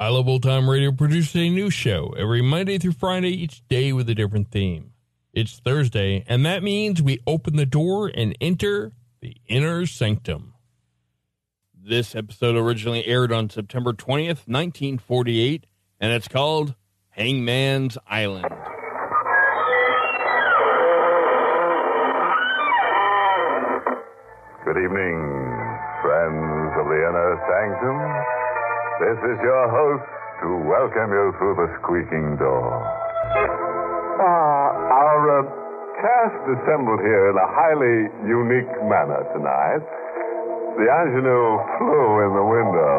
I Love Old Time Radio produces a new show every Monday through Friday, each day with a different theme. It's Thursday, and that means we open the door and enter the inner sanctum. This episode originally aired on September 20th, 1948, and it's called Hangman's Island. Good evening, friends of the inner sanctum. This is your host to welcome you through the squeaking door. Uh, our uh, cast assembled here in a highly unique manner tonight. The ingenue flew in the window.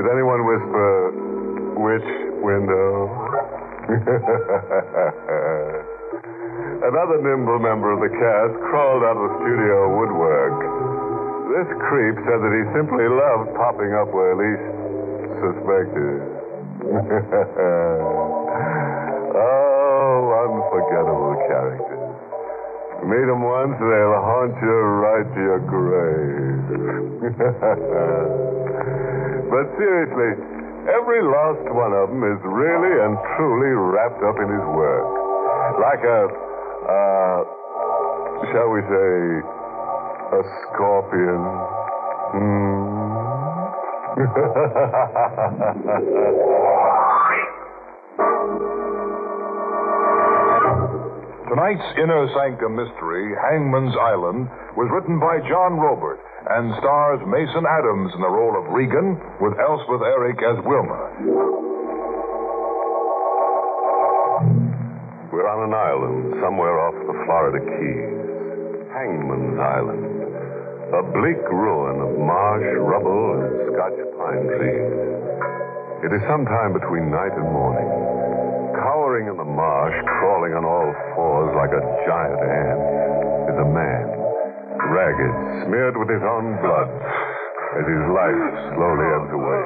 Did anyone whisper, which window? Another nimble member of the cast crawled out of the studio woodwork. This creep said that he simply loved popping up where least suspected. oh, unforgettable characters. Meet them once, they'll haunt you right to your grave. but seriously, every last one of them is really and truly wrapped up in his work. Like a, uh, shall we say, a scorpion. Tonight's Inner Sanctum Mystery, Hangman's Island, was written by John Roeburt and stars Mason Adams in the role of Regan with Elspeth Eric as Wilma. We're on an island somewhere off the Florida Keys. Hangman's Island. A bleak ruin of marsh, rubble, and Scotch pine trees. It is sometime between night and morning. Cowering in the marsh, crawling on all fours like a giant ant, is a man. Ragged, smeared with his own blood, as his life slowly ebbs away.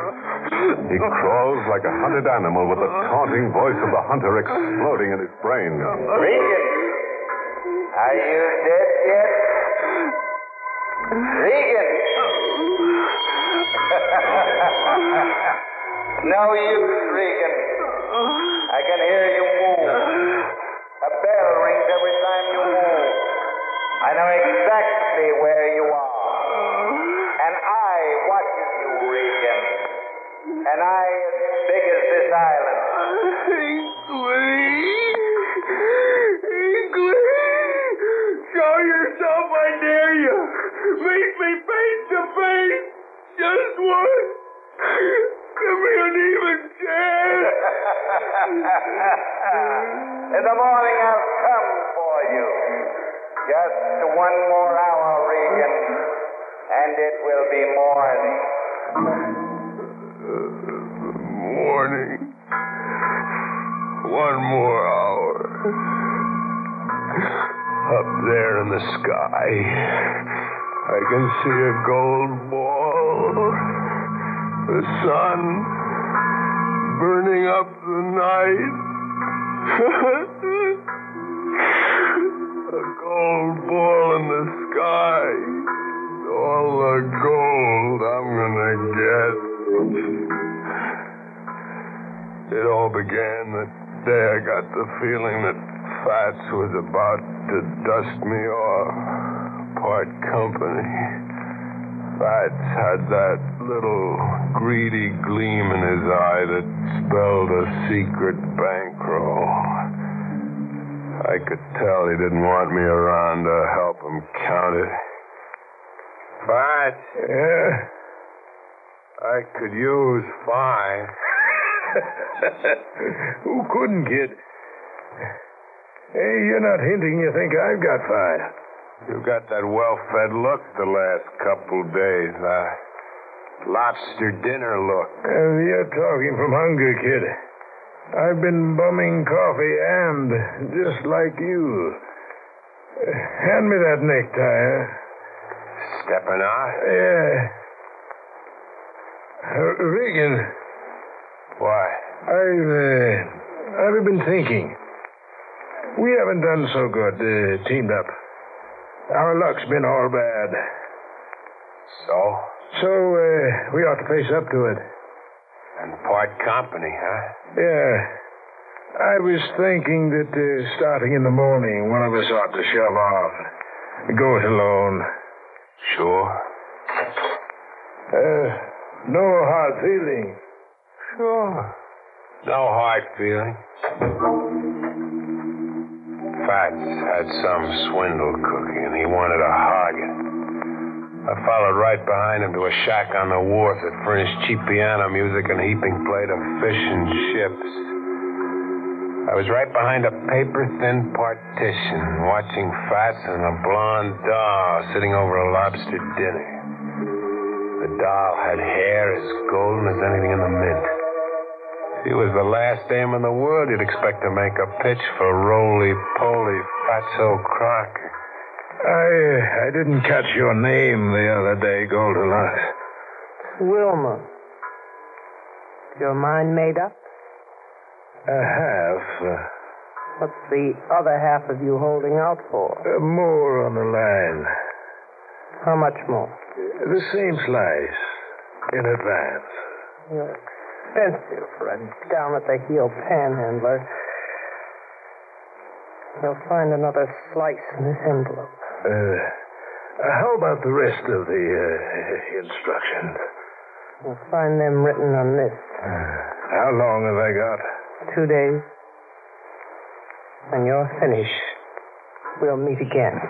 He crawls like a hunted animal with the taunting voice of the hunter exploding in his brain. Regan, are you dead yet? Regan! no use, Regan. I can hear you move. A bell rings every time you move. I know exactly where you are. Gold ball in the sky. All the gold I'm gonna get. It all began the day I got the feeling that Fats was about to dust me off. Part company. Fats had that little greedy gleam in his eye that spelled a secret bankroll. I could tell he didn't want me around to help him count it. But Yeah? I could use five. Who couldn't, kid? Hey, you're not hinting you think I've got five. You've got that well-fed look the last couple days. Uh, lobster dinner look. Uh, you're talking from hunger, kid. I've been bumming coffee and just like you. Hand me that necktie, huh? Stepping out? Yeah. Uh, Regan, Why? I've, uh, I've been thinking. We haven't done so good, uh, teamed up. Our luck's been all bad. So? So, uh, we ought to face up to it. And part company, huh? Yeah. I was thinking that uh, starting in the morning, one of us ought to shove off. Go it alone. Sure. Uh, no hard feeling. Sure. No hard feeling. Fats had some swindle cooking, and he wanted hog it. I followed right behind him to a shack on the wharf that furnished cheap piano music and heaping plate of fish and chips. I was right behind a paper-thin partition, watching Fats and a blonde doll sitting over a lobster dinner. The doll had hair as golden as anything in the mint. She was the last dame in the world you'd expect to make a pitch for roly-poly Fatso Crocker. I, I didn't catch your name the other day, Goldilocks. Wilma. Your mind made up? A half. Uh, What's the other half of you holding out for? uh, more on the line. How much more? The same slice. In advance. You're expensive for a down at the heel panhandler. You'll find another slice in this envelope. Uh, how about the rest of the uh, instructions? You'll find them written on this. How long have I got? Two days. When you're finished, we'll meet again.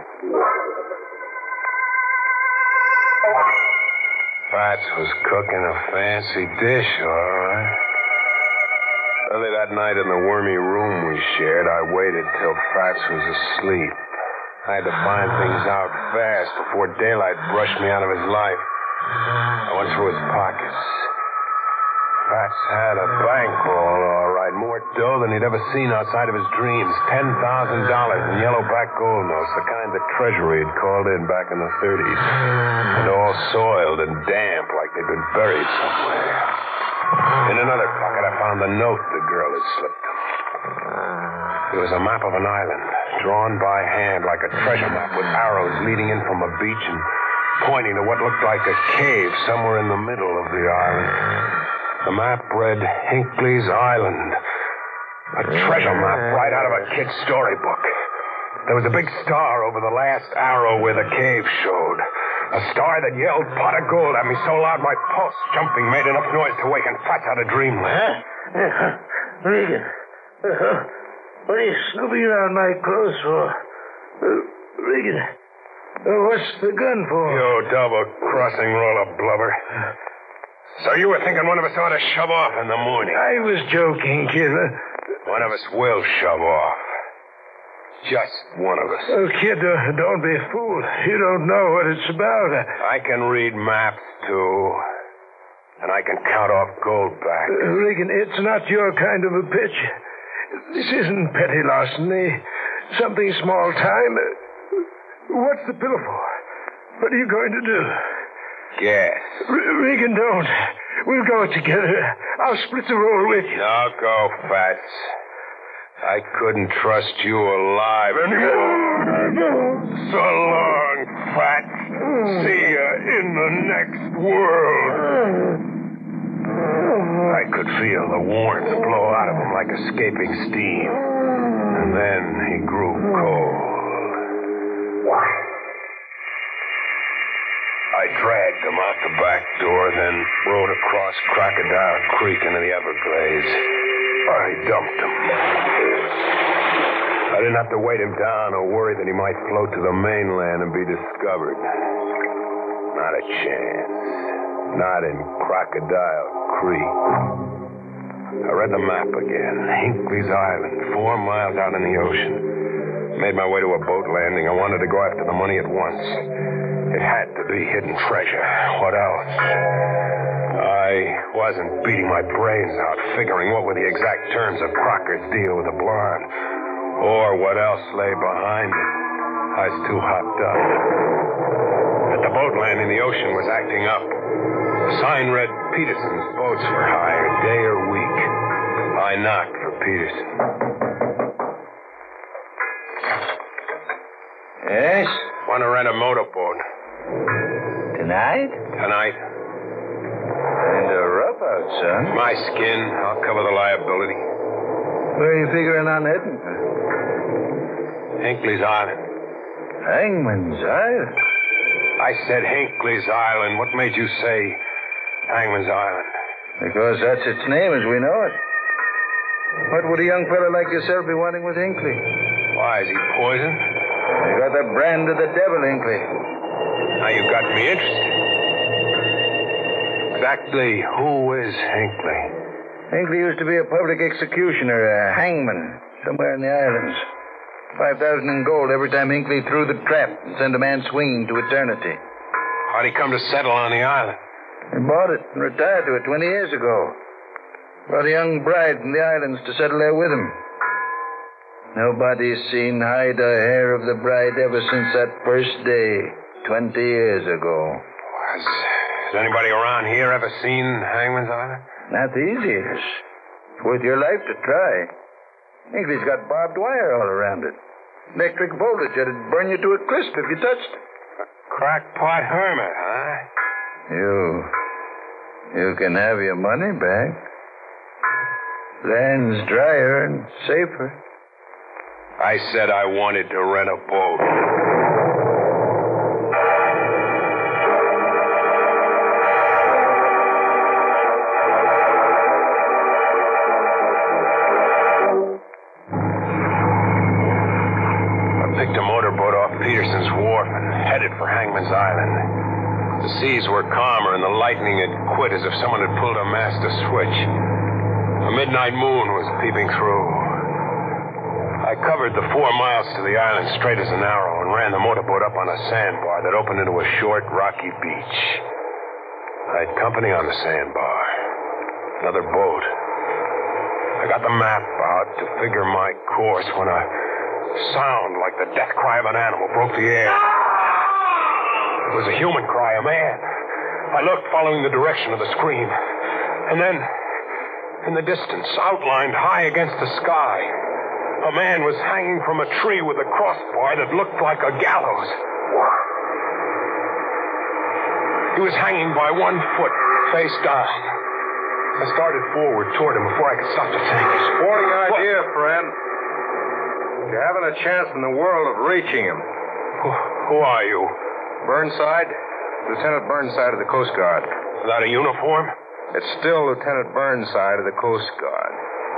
Fats was cooking a fancy dish, all right. Early that night in the wormy room we shared, I waited till Fats was asleep. I had to find things out fast before daylight brushed me out of his life. I went through his pockets. Fats had a bankroll, all right. More dough than he'd ever seen outside of his dreams. $10,000 in yellow back gold notes, the kind the Treasury had called in back in the 30s. And all soiled and damp like they'd been buried somewhere. In another pocket, I found the note the girl had slipped him. It was a map of an island, drawn by hand like a treasure map with arrows leading in from a beach and pointing to what looked like a cave somewhere in the middle of the island. The map read Hinckley's Island. A treasure map right out of a kid's storybook. There was a big star over the last arrow where the cave showed. A star that yelled pot of gold at me so loud my pulse jumping made enough noise to waken Fats out of dreamland. Regan, uh, what are you snooping around my clothes for? Uh, Regan, uh, what's the gun for? You double crossing roll of blubber. So you were thinking one of us ought to shove off in the morning? I was joking, kid. Uh, One of us will shove off. Just one of us. Oh, kid, uh, don't be fooled. You don't know what it's about. I can read maps, too. And I can count off gold back. Uh, Regan, it's not your kind of a pitch. This isn't petty larceny. Something small time. What's the pillow for? What are you going to do? Guess. R- Regan, don't. We'll go together. I'll split the roll with you. Now go, Fats. I couldn't trust you alive anymore. So long, Fats. See ya in the next world. Mm. I could feel the warmth blow out of him like escaping steam. And then he grew cold. I dragged him out the back door, then rode across Crocodile Creek into the Everglades. I dumped him. I didn't have to wait him down or worry that he might float to the mainland and be discovered. Not a chance. Not in Crocodile Creek. I read the map again. Hinckley's Island, four miles out in the ocean. Made my way to a boat landing. I wanted to go after the money at once. It had to be hidden treasure. What else? I wasn't beating my brains out figuring what were the exact terms of Crocker's deal with the blonde, or what else lay behind it. I was too hopped up. At the boat landing, the ocean was acting up. Sign read Peterson's boats for hire, day or week. I knocked for Peterson. Yes? Want to rent a motorboat Tonight? tonight? And a rough out, son. My skin. I'll cover the liability. Where are you figuring on heading? Hinckley's Island. Hangman's Island. I said Hinkley's Island. What made you say Hangman's Island? Because that's its name as we know it. What would a young fellow like yourself be wanting with Hinkley? Why, is he poisoned? You got the brand of the devil, Hinkley. Now you've got me interested. Exactly who is Hinckley? Hinkley used to be a public executioner, a hangman, somewhere in the islands. Five thousand in gold every time Hinkley threw the trap and sent a man swinging to eternity. How'd he come to settle on the island? He bought it and retired to it 20 years ago. Brought a young bride from the islands to settle there with him. Nobody's seen hide or hair of the bride ever since that first day, 20 years ago. Has, has anybody around here ever seen Hangman's Island? Not the easiest. It's worth your life to try. Hinkley's got barbed wire all around it. Electric voltage that'd burn you to a crisp if you touched it. A Crackpot hermit, huh? You. You can have your money back. Land's drier and safer. I said I wanted to rent a boat. I picked a motorboat off Peterson's Wharf and headed for Hangman's Island. The seas were calmer and the lightning had quit as if someone had pulled a master switch. A midnight moon was peeping through. I covered the four miles to the island straight as an arrow and ran the motorboat up on a sandbar that opened into a short, rocky beach. I had company on the sandbar. Another boat. I got the map out to figure my course when a sound like the death cry of an animal broke the air. It was a human cry, a man. I looked, following the direction of the scream. And then, in the distance, outlined high against the sky, a man was hanging from a tree with a crossbar that looked like a gallows. He was hanging by one foot, face down. I started forward toward him before I could stop to think. Sporting idea, friend. You haven't a chance in the world of reaching him. Who, who are you? Burnside? Lieutenant Burnside of the Coast Guard. Without a uniform? It's still Lieutenant Burnside of the Coast Guard.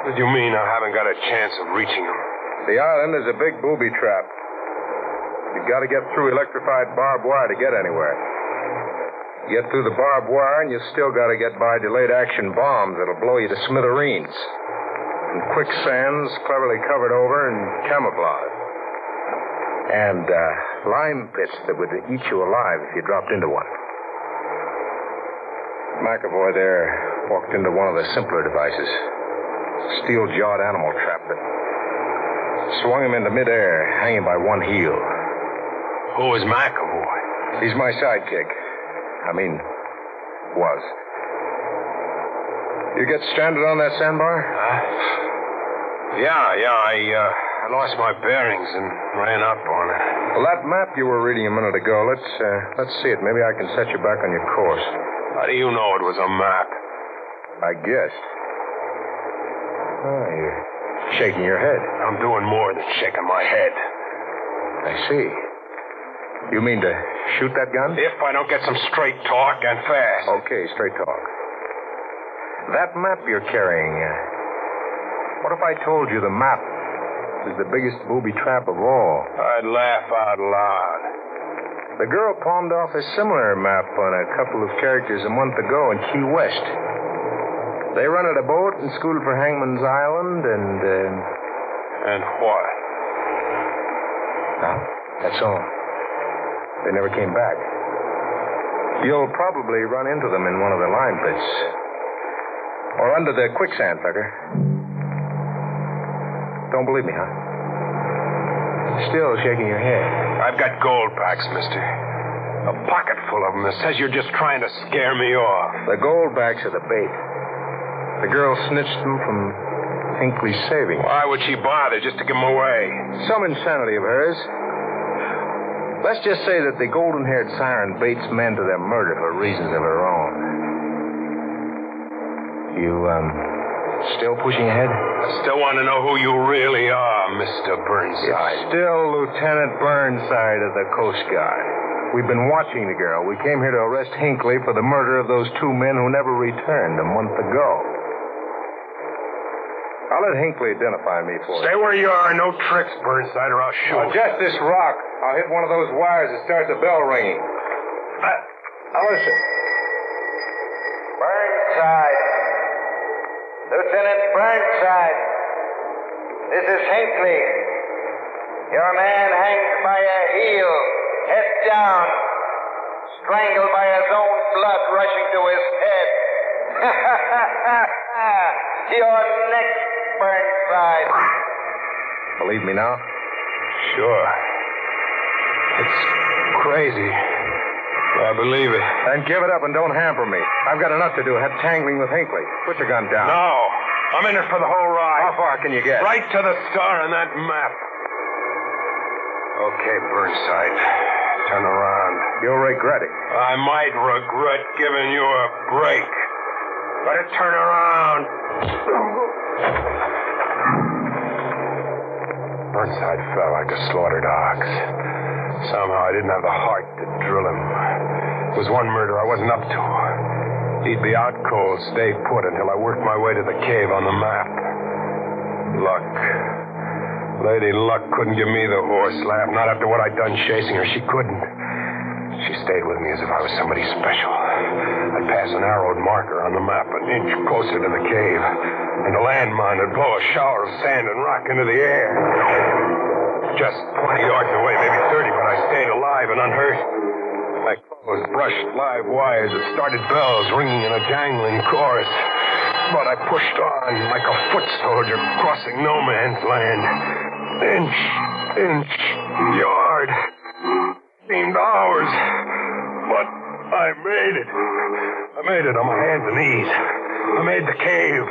What do you mean I haven't got a chance of reaching him? The island is a big booby trap. You've got to get through electrified barbed wire to get anywhere. Get through the barbed wire, and you still got to get by delayed action bombs that'll blow you to smithereens. And quicksands cleverly covered over and camouflaged. And uh, lime pits that would eat you alive if you dropped into one. McAvoy there walked into one of the simpler devices. Steel jawed animal trap that swung him into midair, hanging by one heel. Who is McAvoy? He's my sidekick. I mean, was. You get stranded on that sandbar? Huh? Yeah, yeah, I, uh, I lost my bearings and ran up on it. Well, that map you were reading a minute ago, let's, uh, let's see it. Maybe I can set you back on your course. How do you know it was a map? I guessed. Oh, you're shaking your head. I'm doing more than shaking my head. I see. You mean to shoot that gun? If I don't get some straight talk and fast. Okay, straight talk. That map you're carrying, uh, what if I told you the map was the biggest booby trap of all. I'd laugh out loud. The girl palmed off a similar map on a couple of characters a month ago in Key West. They rented a boat and schooled for Hangman's Island, and. Uh... And what? No, that's all. They never came back. You'll probably run into them in one of the lime pits. Or under the quicksand, Tucker. Don't believe me, huh? Still shaking your head. I've got gold packs, mister. A pocket full of them that says you're just trying to scare me off. The gold backs are the bait. The girl snitched them from Hinckley's savings. Why would she bother just to give them away? Some insanity of hers. Let's just say that the golden haired siren baits men to their murder for reasons of her own. You, um, still pushing ahead? I still want to know who you really are, Mr. Burnside. It's still Lieutenant Burnside of the Coast Guard. We've been watching the girl. We came here to arrest Hinckley for the murder of those two men who never returned a month ago. I'll let Hinckley identify me for Stay you. Stay where you are. No tricks, Burnside, or I'll shoot. Oh, just this rock. I'll hit one of those wires that starts the bell ringing. Uh, now listen. Burnside. Lieutenant Burnside. This is Hinckley. Your man hangs by a heel, head down, strangled by his own blood rushing to his head. You're next, Burnside. Believe me now? Sure. It's crazy. I believe it. Then give it up and don't hamper me. I've got enough to do. Have tangling with Hinckley. Put your gun down. No. I'm in it for the whole ride. How far can you get? Right to the star on that map. Okay, Burnside. Turn around. You'll regret it. I might regret giving you a break. Better turn around. Burnside fell like a slaughtered ox. Somehow I didn't have the heart to drill him. It was one murder I wasn't up to. He'd be out cold, stay put until I worked my way to the cave on the map. Luck. Lady Luck couldn't give me the horse laugh, not after what I'd done chasing her. She couldn't. She stayed with me as if I was somebody special. I'd pass an arrowed marker on the map an inch closer to the cave, and a landmine would blow a shower of sand and rock into the air. Just 20 yards away, maybe 30, but I stayed alive and unhurt. Clothes brushed live wires that started bells ringing in a jangling chorus. But I pushed on like a foot soldier crossing no man's land. Inch, inch, yard. Seemed hours. But I made it. I made it on my hands and knees. I made the cave.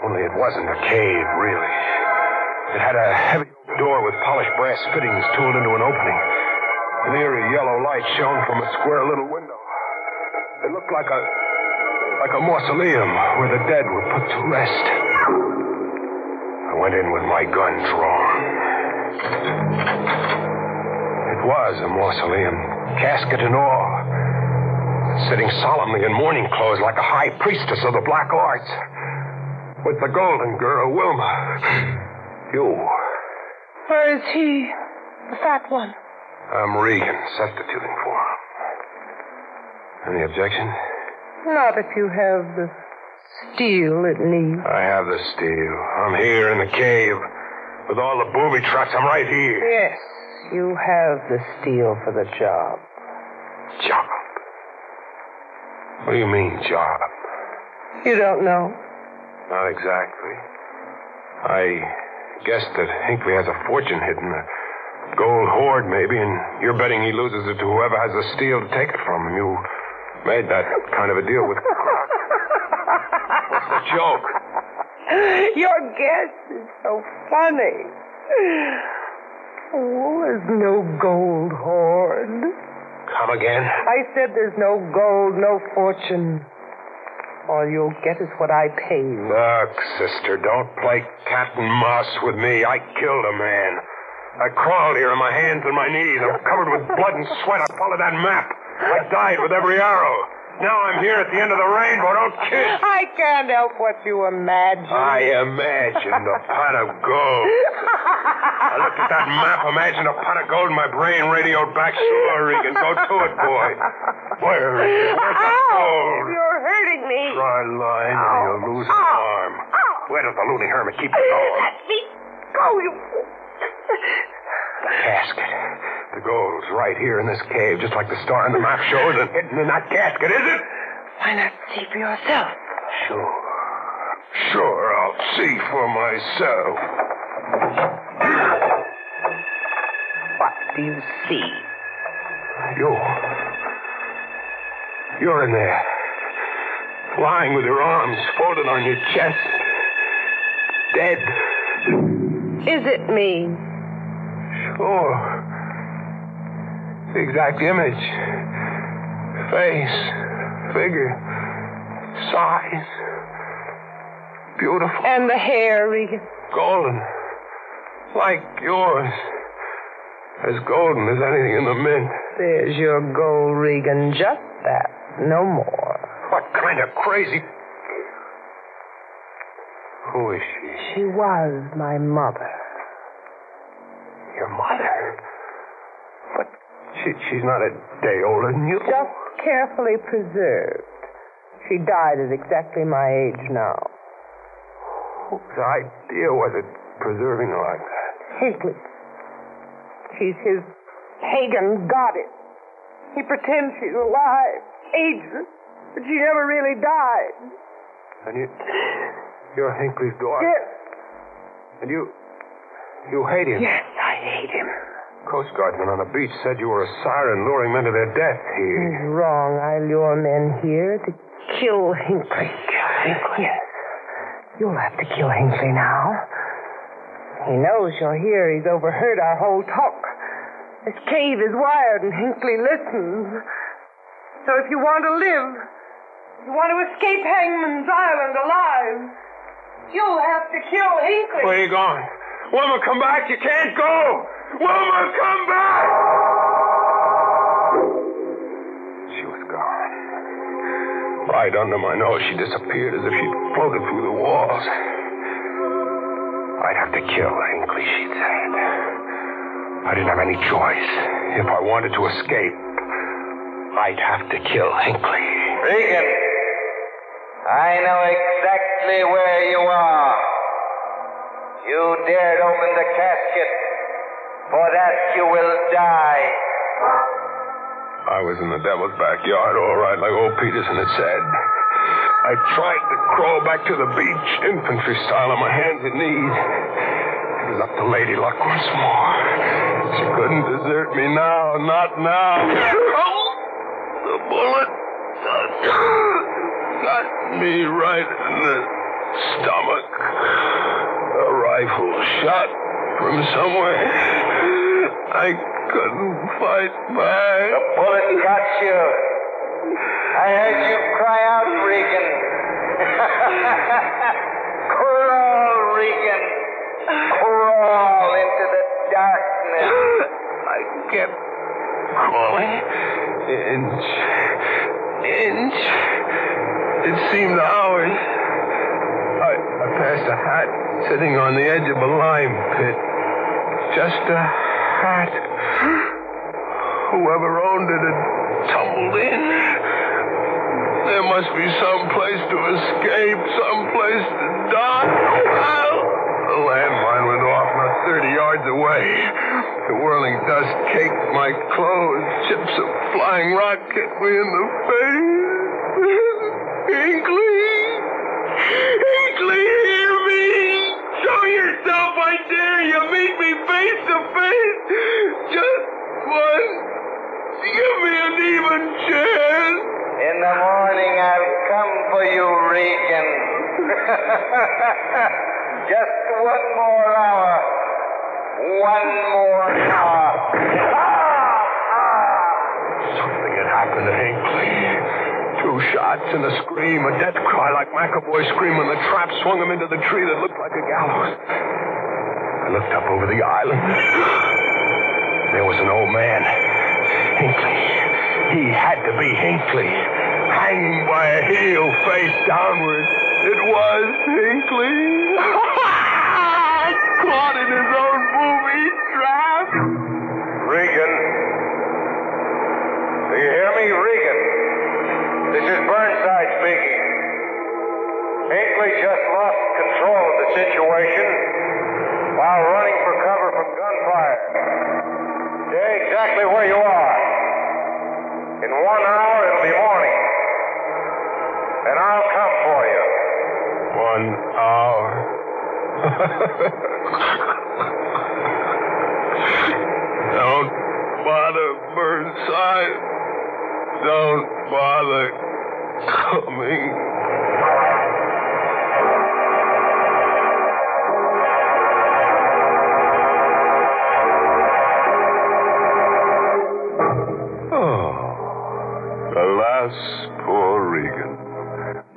Only it wasn't a cave, really. It had a heavy door with polished brass fittings tooled into an opening. An eerie yellow light shone from a square little window. It looked like a like a mausoleum where the dead were put to rest. I went in with my gun drawn. It was a mausoleum, casket and all. Sitting solemnly in mourning clothes like a high priestess of the black arts. With the golden girl, Wilma. You. Where is he? The fat one. I'm Regan, substituting for him. Any objection? Not if you have the steel it needs. I have the steel. I'm here in the cave. With all the booby traps, I'm right here. Yes, you have the steel for the job. Job? What do you mean, job? You don't know? Not exactly. I guessed that Hinckley has a fortune hidden, gold hoard maybe, and you're betting he loses it to whoever has the steel to take it from him. You made that kind of a deal with Croc. What's the joke? Your guess is so funny. Oh, there's no gold hoard. Come again? I said there's no gold, no fortune. All you'll get is what I pay you. Look, sister, don't play cat and mouse with me. I killed a man. I crawled here on my hands and my knees. I'm covered with blood and sweat. I followed that map. I died with every arrow. Now I'm here at the end of the rainbow. Don't kid. I can't help what you imagine. I imagined a pot of gold. I looked at that map, imagined a pot of gold, and my brain radioed back. Sure, Regan, go to it, boy. Where is it? Where's the Ow! gold? You're hurting me. Try lying and you'll lose an arm. Where does the loony hermit keep the gold? Let me go, you. The casket. The gold's right here in this cave, just like the star on the map shows, and hidden in that casket, is it? Why not see for yourself? Sure. Sure, I'll see for myself. What do you see? You. You're in there. Lying with your arms folded on your chest. Dead. Is it me? Sure. The exact image. Face. Figure. Size. Beautiful. And the hair, Regan. Golden. Like yours. As golden as anything in the mint. There's your gold, Regan. Just that. No more. What kind of crazy. Who is she? She was my mother. Your mother? But she, she's not a day older than you. Just carefully preserved. She died at exactly my age now. Whose idea was it preserving her like that? Hinckley. She's his pagan goddess. He pretends she's alive, ages, but she never really died. And you. You're Hinckley's daughter. Yes, And you. You hate him. yes, I hate him. Coast Guardsman on the beach said you were a siren luring men to their death here. He's wrong. I lure men here to kill Hinckley. Kill Hinckley? Yes. You'll have to kill Hinckley now. He knows you're here. He's overheard our whole talk. This cave is wired and Hinckley listens. So if you want to live, you want to escape Hangman's Island alive, you'll have to kill Hinckley. Where are you going? Woman, come back. You can't go. Wilma, come back. She was gone. Right under my nose, she disappeared as if she'd floated through the walls. I'd have to kill Hinckley, she'd said. I didn't have any choice. If I wanted to escape, I'd have to kill Hinckley. Regan, I know exactly where you are. You dared open the casket. For that you will die. I was in the devil's backyard, all right, like old Peterson had said. I tried to crawl back to the beach, infantry style, on my hands and knees. It was up to Lady Luck once more. She couldn't desert me now, not now. Oh, the bullet got me right in the stomach. A rifle shot from somewhere. I couldn't fight back. The bullet got you. I heard you cry out, Regan. Crawl, Regan. Crawl into the darkness. I kept crawling. Inch. Inch. It seemed hours. I, I passed a hat sitting on the edge of a lime pit. Just a hat. Whoever owned it had tumbled in. There must be some place to escape, some place to die. Well, the landmine went off not 30 yards away. The whirling dust caked my clothes. Chips of flying rock hit me in the face. Hinkley! Hinkley! Yourself, I dare you! Meet me face to face! Just once! Give me an even chance! In the morning, I'll come for you, Regan. Just one more hour. One more hour. Something had happened to Hinkley. Two shots and a scream, a death cry like McAvoy's scream when the trap swung him into the tree that looked like a gallows. I looked up over the island. There was an old man. Hinkley. He had to be Hinkley. hanging by a heel face downward. It was Hinckley. Caught in his own booby trap. Regan. Do you hear me? Regan. Burnside speaking. Hinckley just lost control of the situation while running for cover from gunfire. Stay exactly where you are. In one hour, it'll be morning. And I'll come for you. One hour. Don't bother, Burnside. Don't bother coming. Oh, alas, poor Regan.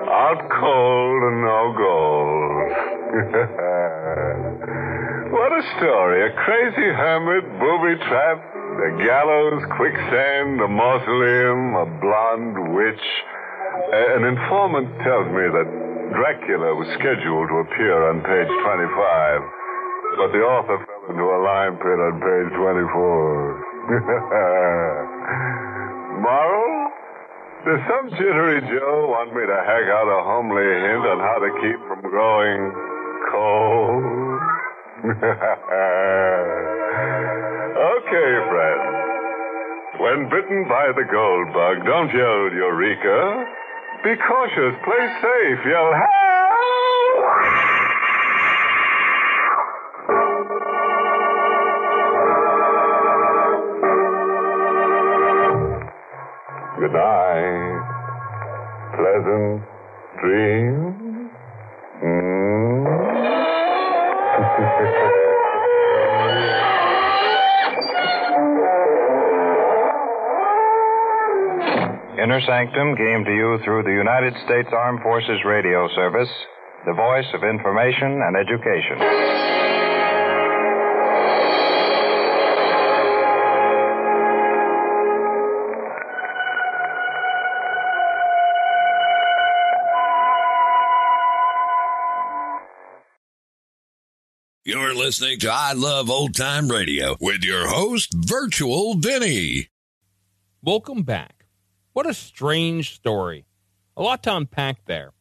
Out cold and no gold. what a story. A crazy hermit, booby trap, the gallows, quicksand, a mausoleum, a blonde witch. An informant tells me that Dracula was scheduled to appear on page 25, but the author fell into a lime pit on page 24. Moral? Does some jittery Joe want me to hack out a homely hint on how to keep from growing cold? okay, friend. When bitten by the gold bug, don't yell Eureka. Be cautious. Play safe. Yell help! Inner Sanctum came to you through the United States Armed Forces Radio Service, the voice of information and education. You're listening to I Love Old Time Radio with your host, Virtual Vinny. Welcome back. What a strange story. A lot to unpack there.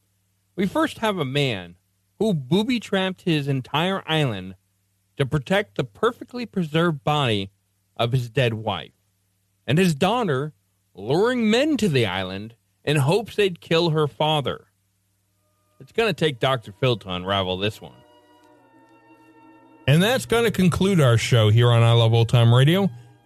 We first have a man who booby trapped his entire island to protect the perfectly preserved body of his dead wife, and his daughter luring men to the island in hopes they'd kill her father. It's going to take Dr. Phil to unravel this one. And that's going to conclude our show here on I Love Old Time Radio.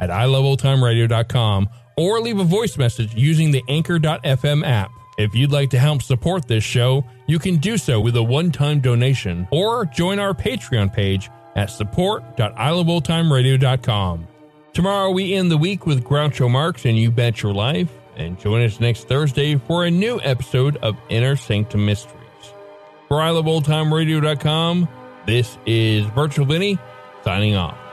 at iloveoldtimeradio.com or leave a voice message using the Anchor.fm app. If you'd like to help support this show, you can do so with a one-time donation or join our Patreon page at support.iloveoldtimeradio.com. Tomorrow we end the week with Groucho Marx and You Bet Your Life, and join us next Thursday for a new episode of Inner Sanctum Mysteries. For iloveoldtimeradio.com, this is Virtual Vinny signing off.